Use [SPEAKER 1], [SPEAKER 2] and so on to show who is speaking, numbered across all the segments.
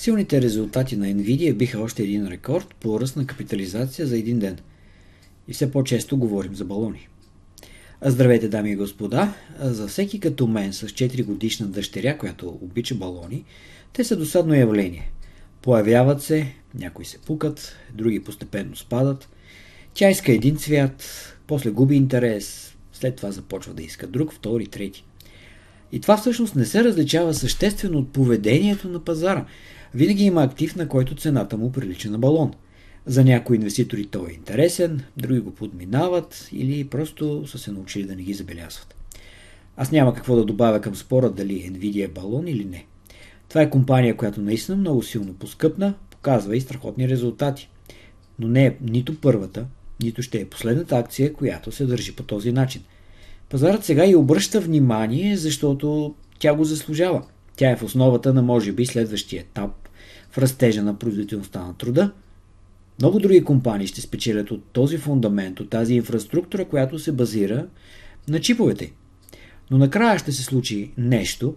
[SPEAKER 1] Силните резултати на Nvidia биха още един рекорд по ръст на капитализация за един ден. И все по-често говорим за балони. Здравейте, дами и господа! За всеки като мен с 4 годишна дъщеря, която обича балони, те са досадно явление. Появяват се, някои се пукат, други постепенно спадат. Тя иска един цвят, после губи интерес, след това започва да иска друг, втори, трети. И това всъщност не се различава съществено от поведението на пазара. Винаги има актив, на който цената му прилича на балон. За някои инвеститори той е интересен, други го подминават или просто са се научили да не ги забелязват. Аз няма какво да добавя към спора дали Nvidia е балон или не. Това е компания, която наистина много силно поскъпна, показва и страхотни резултати. Но не е нито първата, нито ще е последната акция, която се държи по този начин. Пазарът сега и обръща внимание, защото тя го заслужава. Тя е в основата на може би следващия етап в растежа на производителността на труда. Много други компании ще спечелят от този фундамент, от тази инфраструктура, която се базира на чиповете. Но накрая ще се случи нещо,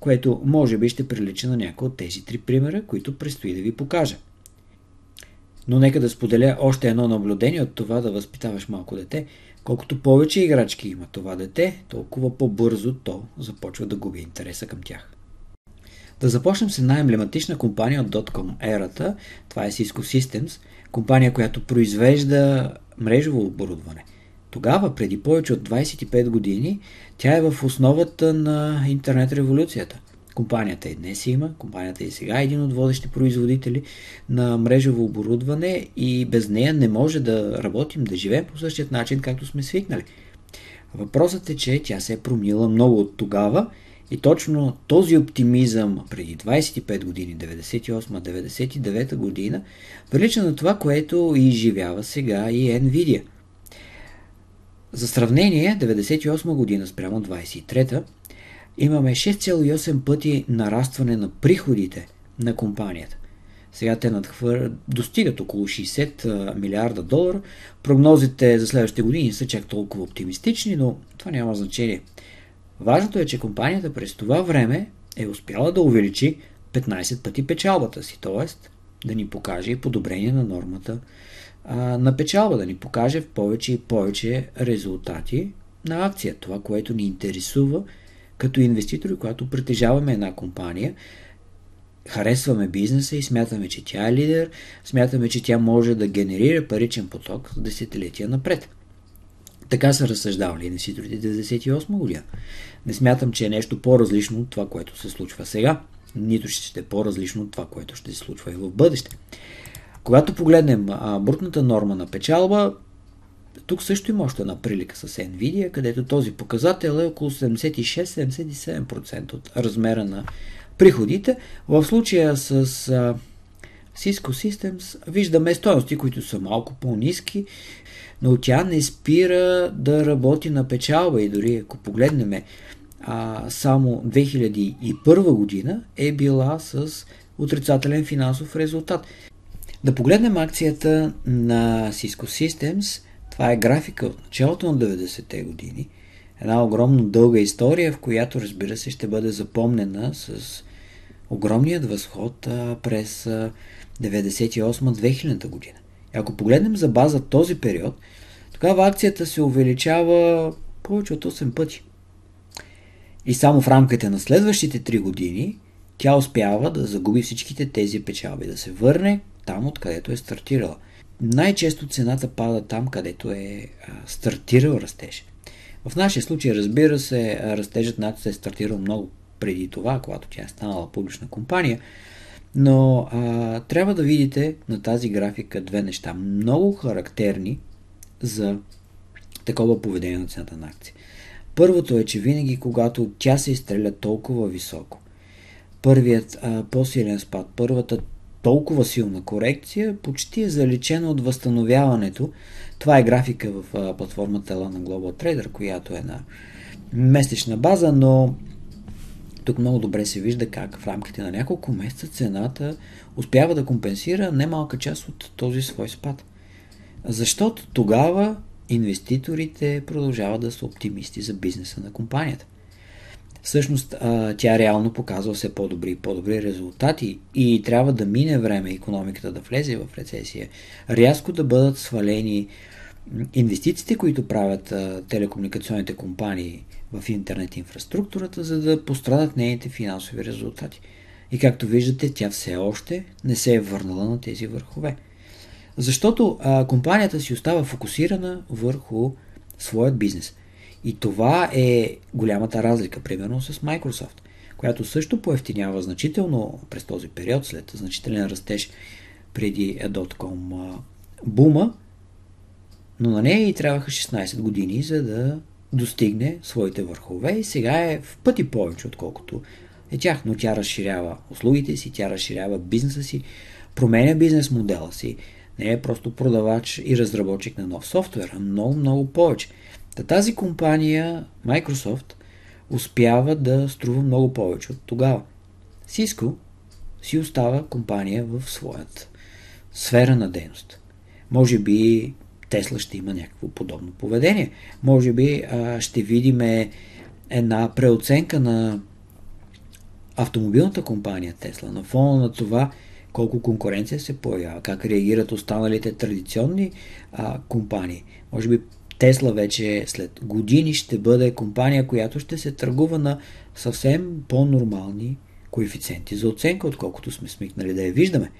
[SPEAKER 1] което може би ще прилича на някои от тези три примера, които предстои да ви покажа. Но нека да споделя още едно наблюдение от това да възпитаваш малко дете. Колкото повече играчки има това дете, толкова по-бързо то започва да губи интереса към тях. Да започнем с една емблематична компания от Dotcom ерата. Това е Cisco Systems, компания, която произвежда мрежово оборудване. Тогава, преди повече от 25 години, тя е в основата на интернет революцията. Компанията и днес има, компанията и сега е един от водещи производители на мрежово оборудване и без нея не може да работим, да живеем по същия начин, както сме свикнали. Въпросът е, че тя се е промила много от тогава и точно този оптимизъм преди 25 години, 98-99 година, прилича на това, което изживява сега и Nvidia. За сравнение, 98 година спрямо 23 имаме 6,8 пъти нарастване на приходите на компанията. Сега те надхвър... достигат около 60 милиарда долара. Прогнозите за следващите години са чак толкова оптимистични, но това няма значение. Важното е, че компанията през това време е успяла да увеличи 15 пъти печалбата си, т.е. да ни покаже и подобрение на нормата а, на печалба, да ни покаже в повече и повече резултати на акция. Това, което ни интересува като инвеститори, когато притежаваме една компания, харесваме бизнеса и смятаме, че тя е лидер, смятаме, че тя може да генерира паричен поток десетилетия напред. Така са разсъждавали инвеститорите 98 година. Не смятам, че е нещо по-различно от това, което се случва сега, нито ще е по-различно от това, което ще се случва и в бъдеще. Когато погледнем а, брутната норма на печалба, тук също има още една прилика с Nvidia, където този показател е около 76-77% от размера на приходите. В случая с а, Cisco Systems виждаме стоености, които са малко по-низки, но тя не спира да работи на печалба и дори ако погледнем а, само 2001 година е била с отрицателен финансов резултат. Да погледнем акцията на Cisco Systems. Това е графика от началото на 90-те години. Една огромно дълга история, в която разбира се ще бъде запомнена с огромният възход през 98-2000 година. И ако погледнем за база този период, тогава акцията се увеличава повече от 8 пъти. И само в рамките на следващите 3 години тя успява да загуби всичките тези печалби, да се върне там, откъдето е стартирала. Най-често цената пада там, където е стартирал растеж. В нашия случай, разбира се, растежът на акцията е стартирал много преди това, когато тя е станала публична компания, но а, трябва да видите на тази графика две неща, много характерни за такова поведение на цената на акция. Първото е, че винаги когато тя се изстреля толкова високо, първият а, по-силен спад, първата толкова силна корекция, почти е заличена от възстановяването. Това е графика в а, платформата на Global Trader, която е на месечна база, но тук много добре се вижда как в рамките на няколко месеца цената успява да компенсира немалка част от този свой спад. Защото тогава инвеститорите продължават да са оптимисти за бизнеса на компанията. Всъщност тя реално показва все по-добри и по-добри резултати и трябва да мине време економиката да влезе в рецесия, рязко да бъдат свалени инвестициите, които правят телекомуникационните компании в интернет инфраструктурата, за да пострадат нейните финансови резултати. И както виждате, тя все още не се е върнала на тези върхове. Защото а, компанията си остава фокусирана върху своят бизнес. И това е голямата разлика, примерно с Microsoft, която също поевтинява значително през този период, след значителен растеж преди Dotcom бума, но на нея и трябваха 16 години, за да достигне своите върхове и сега е в пъти повече, отколкото е тях. Но тя разширява услугите си, тя разширява бизнеса си, променя бизнес модела си. Не е просто продавач и разработчик на нов софтуер, а много, много повече. Та тази компания, Microsoft, успява да струва много повече от тогава. Cisco си остава компания в своята сфера на дейност. Може би Тесла ще има някакво подобно поведение. Може би а, ще видим една преоценка на автомобилната компания Тесла на фона на това колко конкуренция се появява, как реагират останалите традиционни а, компании. Може би Тесла вече след години ще бъде компания, която ще се търгува на съвсем по-нормални коефициенти за оценка, отколкото сме смикнали да я виждаме.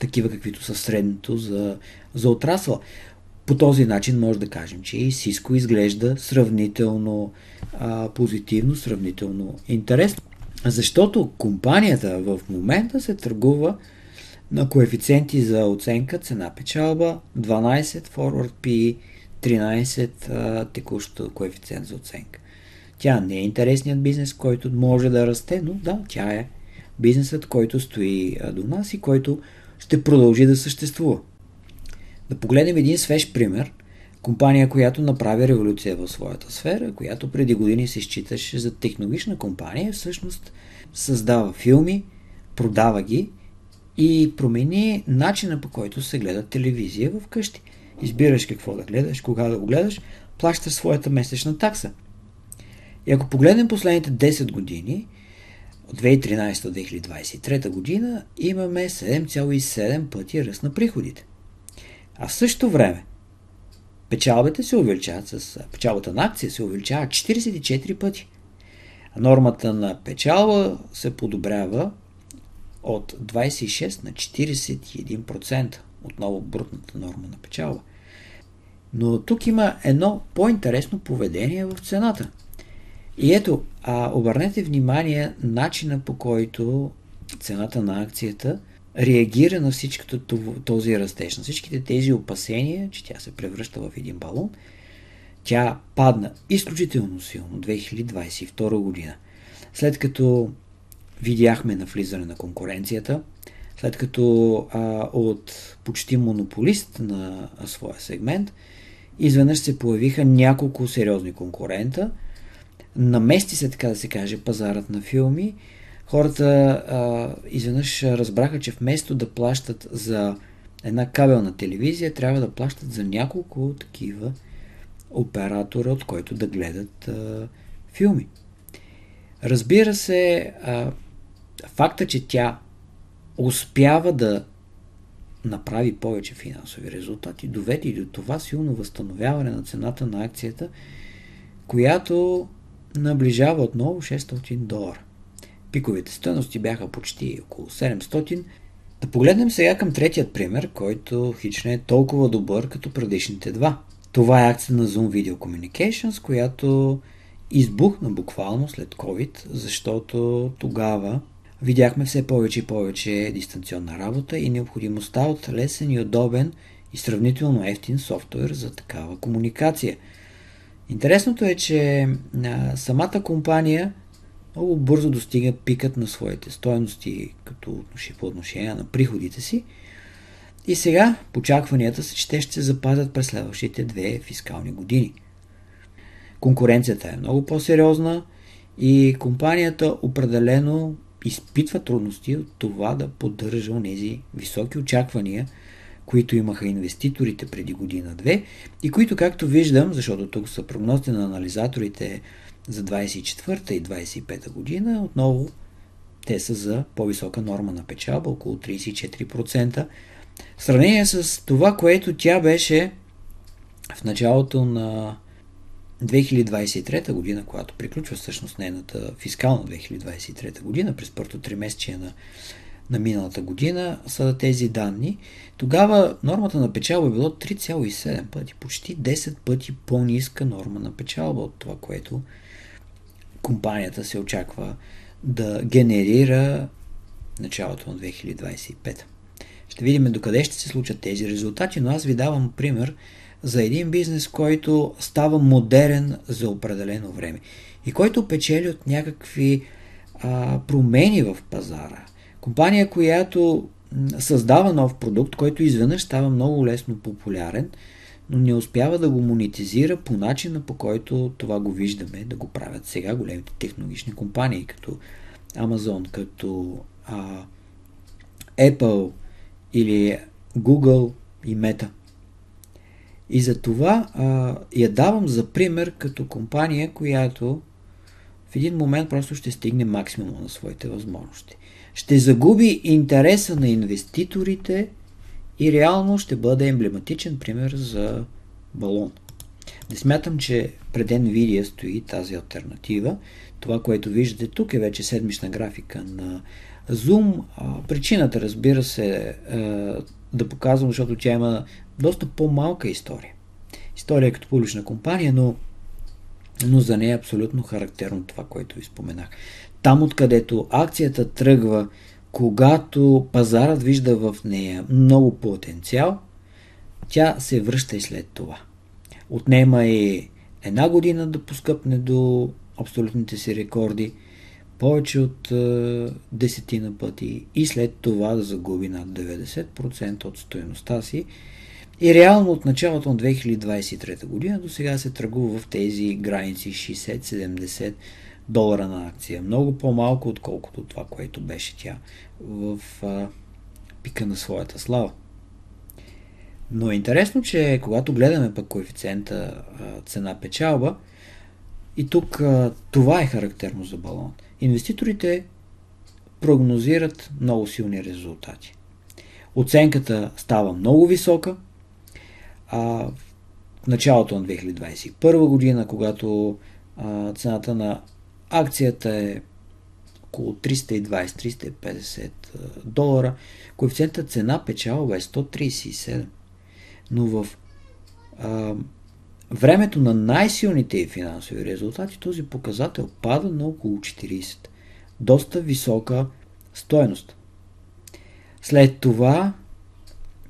[SPEAKER 1] Такива, каквито са средното за, за отрасъла. По този начин може да кажем, че и Cisco изглежда сравнително а, позитивно, сравнително интересно. Защото компанията в момента се търгува на коефициенти за оценка цена-печалба 12 forward PE 13 а, текущ коефициент за оценка. Тя не е интересният бизнес, който може да расте, но да, тя е бизнесът, който стои до нас и който ще продължи да съществува. Да погледнем един свеж пример. Компания, която направи революция в своята сфера, която преди години се считаше за технологична компания, всъщност създава филми, продава ги и промени начина по който се гледа телевизия в къщи. Избираш какво да гледаш, кога да го гледаш, плащаш своята месечна такса. И ако погледнем последните 10 години, от 2013 до 2023 година, имаме 7,7 пъти ръст на приходите. А в същото време печалбите се увеличават с печалбата на акция се увеличава 44 пъти. А нормата на печалба се подобрява от 26 на 41%. Отново брутната норма на печалба. Но тук има едно по-интересно поведение в цената. И ето, а, обърнете внимание начина по който цената на акцията – реагира на всичкото този растеж, на всичките тези опасения, че тя се превръща в един балон, тя падна изключително силно 2022 година. След като видяхме навлизане на конкуренцията, след като а, от почти монополист на своя сегмент, изведнъж се появиха няколко сериозни конкурента, намести се, така да се каже, пазарът на филми хората а, изведнъж разбраха, че вместо да плащат за една кабелна телевизия, трябва да плащат за няколко такива оператора, от който да гледат а, филми. Разбира се, а, факта, че тя успява да направи повече финансови резултати, доведе до това силно възстановяване на цената на акцията, която наближава отново 600 долара. Пиковите стоености бяха почти около 700. Да погледнем сега към третият пример, който хич не е толкова добър като предишните два. Това е акция на Zoom Video Communications, която избухна буквално след COVID, защото тогава видяхме все повече и повече дистанционна работа и необходимостта от лесен и удобен и сравнително ефтин софтуер за такава комуникация. Интересното е, че самата компания много бързо достига пикът на своите стоености като по отношение на приходите си. И сега очакванията са, че те ще се запазят през следващите две фискални години. Конкуренцията е много по-сериозна и компанията определено изпитва трудности от това да поддържа тези високи очаквания, които имаха инвеститорите преди година-две и които, както виждам, защото тук са прогнозите на анализаторите за 24 и 25 година отново те са за по-висока норма на печалба, около 34%. В сравнение с това, което тя беше в началото на 2023 година, когато приключва всъщност нейната фискална 2023 година, през първото три месече на, на миналата година, са тези данни. Тогава нормата на печалба е било 3,7 пъти, почти 10 пъти по-ниска норма на печалба от това, което компанията се очаква да генерира началото на 2025. Ще видим докъде ще се случат тези резултати, но аз ви давам пример за един бизнес, който става модерен за определено време и който печели от някакви а, промени в пазара. Компания, която създава нов продукт, който изведнъж става много лесно популярен, но не успява да го монетизира по начина по който това го виждаме да го правят сега големите технологични компании, като Amazon, като а, Apple или Google и Meta. И за това а, я давам за пример като компания, която в един момент просто ще стигне максимума на своите възможности. Ще загуби интереса на инвеститорите и реално ще бъде емблематичен пример за балон. Не смятам, че пред Nvidia стои тази альтернатива. Това, което виждате тук е вече седмична графика на Zoom. Причината, разбира се, е да показвам, защото тя има доста по-малка история. История като публична компания, но, но за нея е абсолютно характерно това, което ви споменах. Там, откъдето акцията тръгва, когато пазарът вижда в нея много потенциал, тя се връща и след това. Отнема и една година да поскъпне до абсолютните си рекорди, повече от е, десетина пъти и след това да загуби над 90% от стоеността си. И реално от началото на 2023 година до сега се търгува в тези граници 60-70 долара на акция. Много по-малко, отколкото това, което беше тя в а, пика на своята слава. Но е интересно, че когато гледаме пък коефициента цена-печалба, и тук а, това е характерно за балон. Инвеститорите прогнозират много силни резултати. Оценката става много висока. А в началото на 2021 година, когато а, цената на акцията е около 320-350 долара, коефициентът цена печалба е 137. Но в а, времето на най-силните финансови резултати този показател пада на около 40. Доста висока стоеност. След това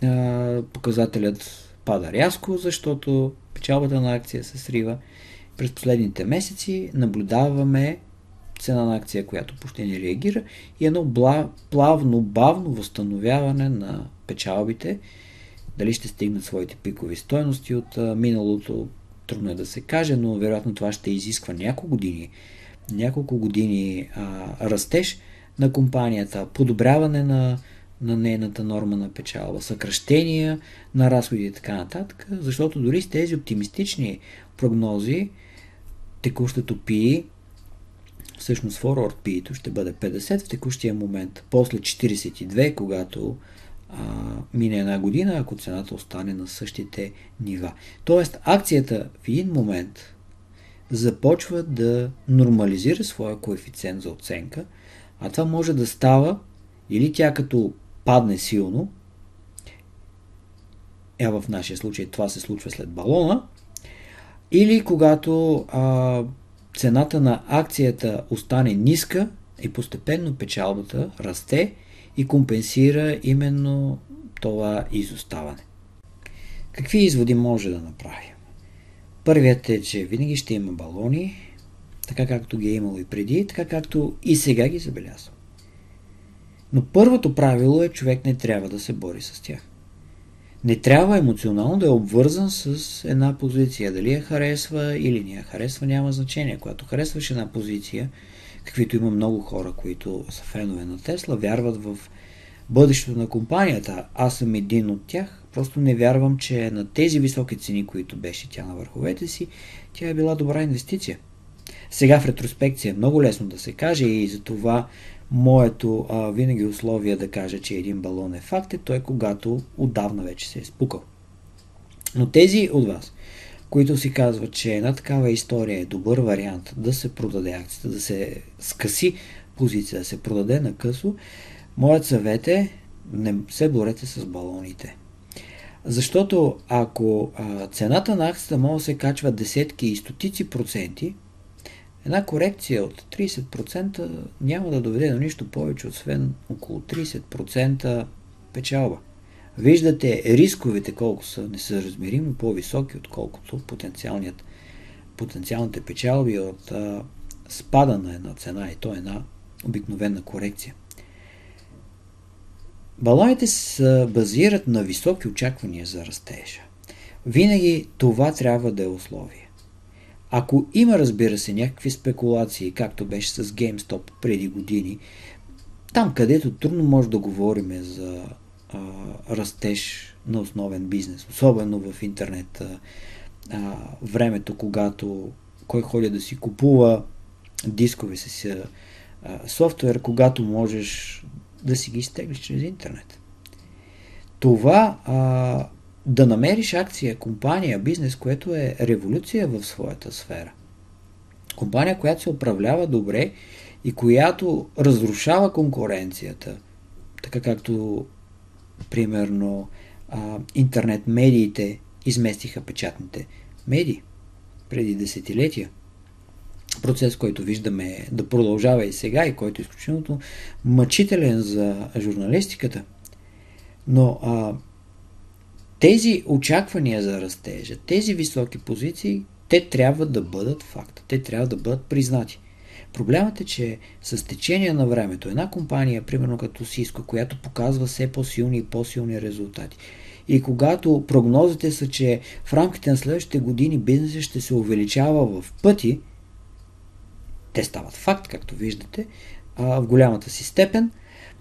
[SPEAKER 1] а, показателят пада рязко, защото печалбата на акция се срива. През последните месеци наблюдаваме цена на акция, която почти не реагира и едно плавно, бавно възстановяване на печалбите дали ще стигнат своите пикови стоености от миналото, трудно е да се каже, но вероятно това ще изисква няколко години, няколко години а, растеж на компанията, подобряване на, на нейната норма на печалба, съкръщения на разходи и така нататък, защото дори с тези оптимистични прогнози, текущото PE, всъщност forward PE ще бъде 50 в текущия момент, после 42, когато а, мине една година, ако цената остане на същите нива. Тоест, акцията в един момент започва да нормализира своя коефициент за оценка, а това може да става или тя като падне силно, е в нашия случай това се случва след балона, или когато а, цената на акцията остане ниска и постепенно печалбата расте и компенсира именно това изоставане. Какви изводи може да направим? Първият е, че винаги ще има балони, така както ги е имало и преди, така както и сега ги забелязвам. Но първото правило е човек не трябва да се бори с тях. Не трябва емоционално да е обвързан с една позиция. Дали я харесва или не я харесва, няма значение. Когато харесваш една позиция, каквито има много хора, които са фенове на Тесла, вярват в бъдещето на компанията. Аз съм един от тях. Просто не вярвам, че на тези високи цени, които беше тя на върховете си, тя е била добра инвестиция. Сега в ретроспекция е много лесно да се каже и за това моето а, винаги условие да кажа, че един балон е факт е той, когато отдавна вече се е спукал. Но тези от вас, които си казват, че една такава история е добър вариант да се продаде акцията, да се скъси позиция, да се продаде на късо, моят съвет е не се борете с балоните. Защото ако а, цената на акцията може да се качва десетки и стотици проценти, една корекция от 30% няма да доведе до нищо повече, освен около 30% печалба. Виждате рисковете колко са несъразмеримо по-високи, отколкото потенциалните печалби от а, спада на една цена и то е една обикновена корекция. Балоните се базират на високи очаквания за растежа. Винаги това трябва да е условие. Ако има, разбира се, някакви спекулации, както беше с GameStop преди години, там където трудно може да говорим за а, растеж на основен бизнес, особено в интернет а, а, времето, когато кой ходи да си купува дискове с а, софтуер, когато можеш да си ги изтеглиш чрез интернет. Това а, да намериш акция, компания, бизнес, което е революция в своята сфера. Компания, която се управлява добре и която разрушава конкуренцията, така както примерно интернет медиите изместиха печатните медии преди десетилетия процес, който виждаме да продължава и сега и който е изключително мъчителен за журналистиката. Но а, тези очаквания за растежа, тези високи позиции, те трябва да бъдат факт. Те трябва да бъдат признати. Проблемът е, че с течение на времето една компания, примерно като Cisco, която показва все по-силни и по-силни резултати, и когато прогнозите са, че в рамките на следващите години бизнесът ще се увеличава в пъти, те стават факт, както виждате, в голямата си степен,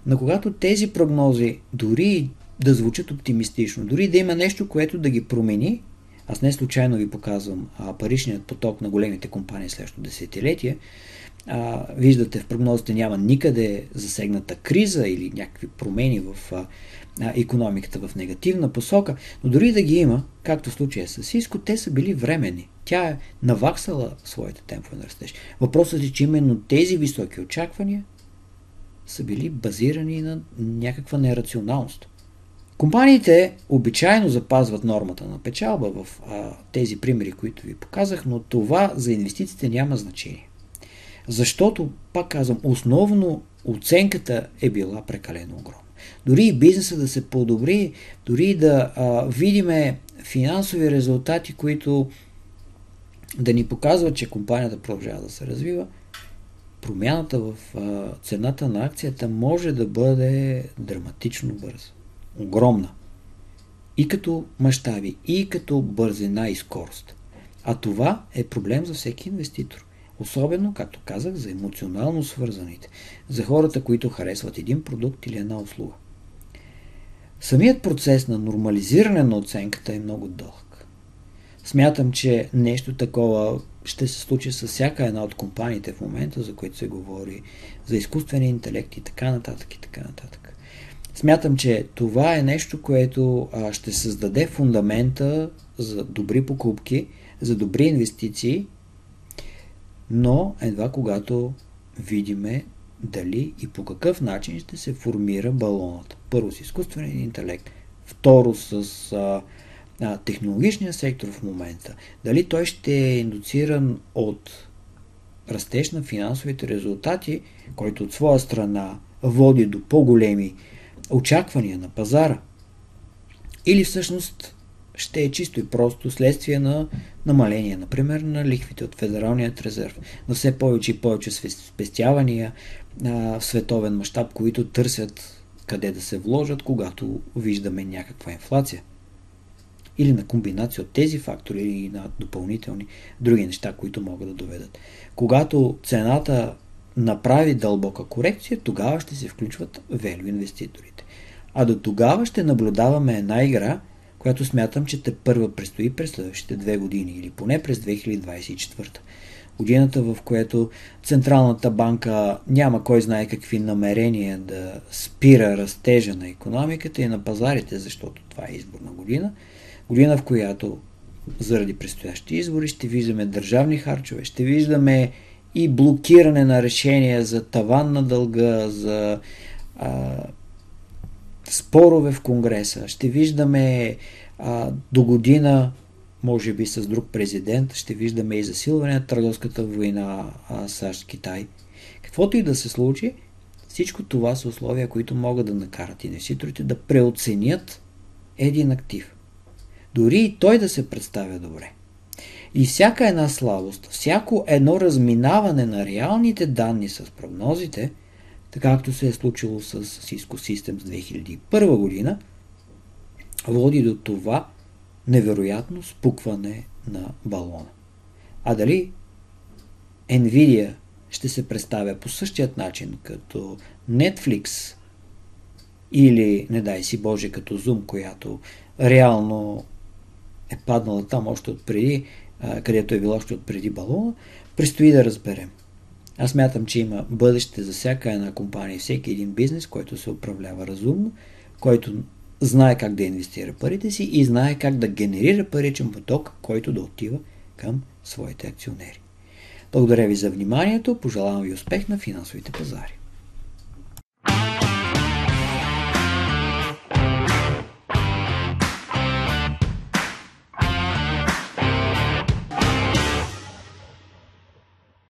[SPEAKER 1] но когато тези прогнози дори да звучат оптимистично, дори да има нещо, което да ги промени, аз не случайно ви показвам а, паричният поток на големите компании следващото десетилетие, а, виждате в прогнозите няма никъде засегната криза или някакви промени в а, економиката в негативна посока, но дори да ги има, както в случая с Сиско, те са били временни. Тя е наваксала своите темпове на растеж. Въпросът е, че именно тези високи очаквания са били базирани на някаква нерационалност. Компаниите обичайно запазват нормата на печалба в а, тези примери, които ви показах, но това за инвестициите няма значение. Защото, пак казвам, основно оценката е била прекалено огромна. Дори и бизнеса да се подобри, дори да а, видиме финансови резултати, които да ни показват, че компанията продължава да се развива, промяната в а, цената на акцията може да бъде драматично бърза. Огромна. И като мащаби, и като бързина и скорост. А това е проблем за всеки инвеститор. Особено, както казах, за емоционално свързаните. За хората, които харесват един продукт или една услуга. Самият процес на нормализиране на оценката е много дълъг. Смятам, че нещо такова ще се случи с всяка една от компаниите в момента, за които се говори, за изкуствения интелект и така нататък и така нататък. Смятам, че това е нещо, което ще създаде фундамента за добри покупки, за добри инвестиции, но едва когато видиме дали и по какъв начин ще се формира балонът. Първо с изкуствения интелект, второ с а, а, технологичния сектор в момента. Дали той ще е индуциран от растеж на финансовите резултати, който от своя страна води до по-големи очаквания на пазара. Или всъщност ще е чисто и просто следствие на намаление, например, на лихвите от Федералният резерв, на все повече и повече спестявания в световен мащаб, които търсят къде да се вложат, когато виждаме някаква инфлация. Или на комбинация от тези фактори или на допълнителни други неща, които могат да доведат. Когато цената направи дълбока корекция, тогава ще се включват value инвеститорите. А до тогава ще наблюдаваме една игра – която смятам, че те първа предстои през следващите две години или поне през 2024. годината в което Централната банка няма кой знае какви намерения да спира растежа на економиката и на пазарите, защото това е изборна година, година в която заради предстоящи избори ще виждаме държавни харчове, ще виждаме и блокиране на решения за таван на дълга, за а, спорове в Конгреса. Ще виждаме а, до година, може би с друг президент, ще виждаме и засилване на търговската война САЩ-Китай. Каквото и да се случи, всичко това са условия, които могат да накарат инвеститорите да преоценят един актив. Дори и той да се представя добре. И всяка една слабост, всяко едно разминаване на реалните данни с прогнозите, така както се е случило с Cisco Systems 2001 година, води до това невероятно спукване на балона. А дали Nvidia ще се представя по същият начин като Netflix или, не дай си Боже, като Zoom, която реално е паднала там още от преди, където е била още от преди балона, предстои да разберем. Аз мятам, че има бъдеще за всяка една компания, всеки един бизнес, който се управлява разумно, който знае как да инвестира парите си и знае как да генерира паричен поток, който да отива към своите акционери. Благодаря ви за вниманието, пожелавам ви успех на финансовите пазари.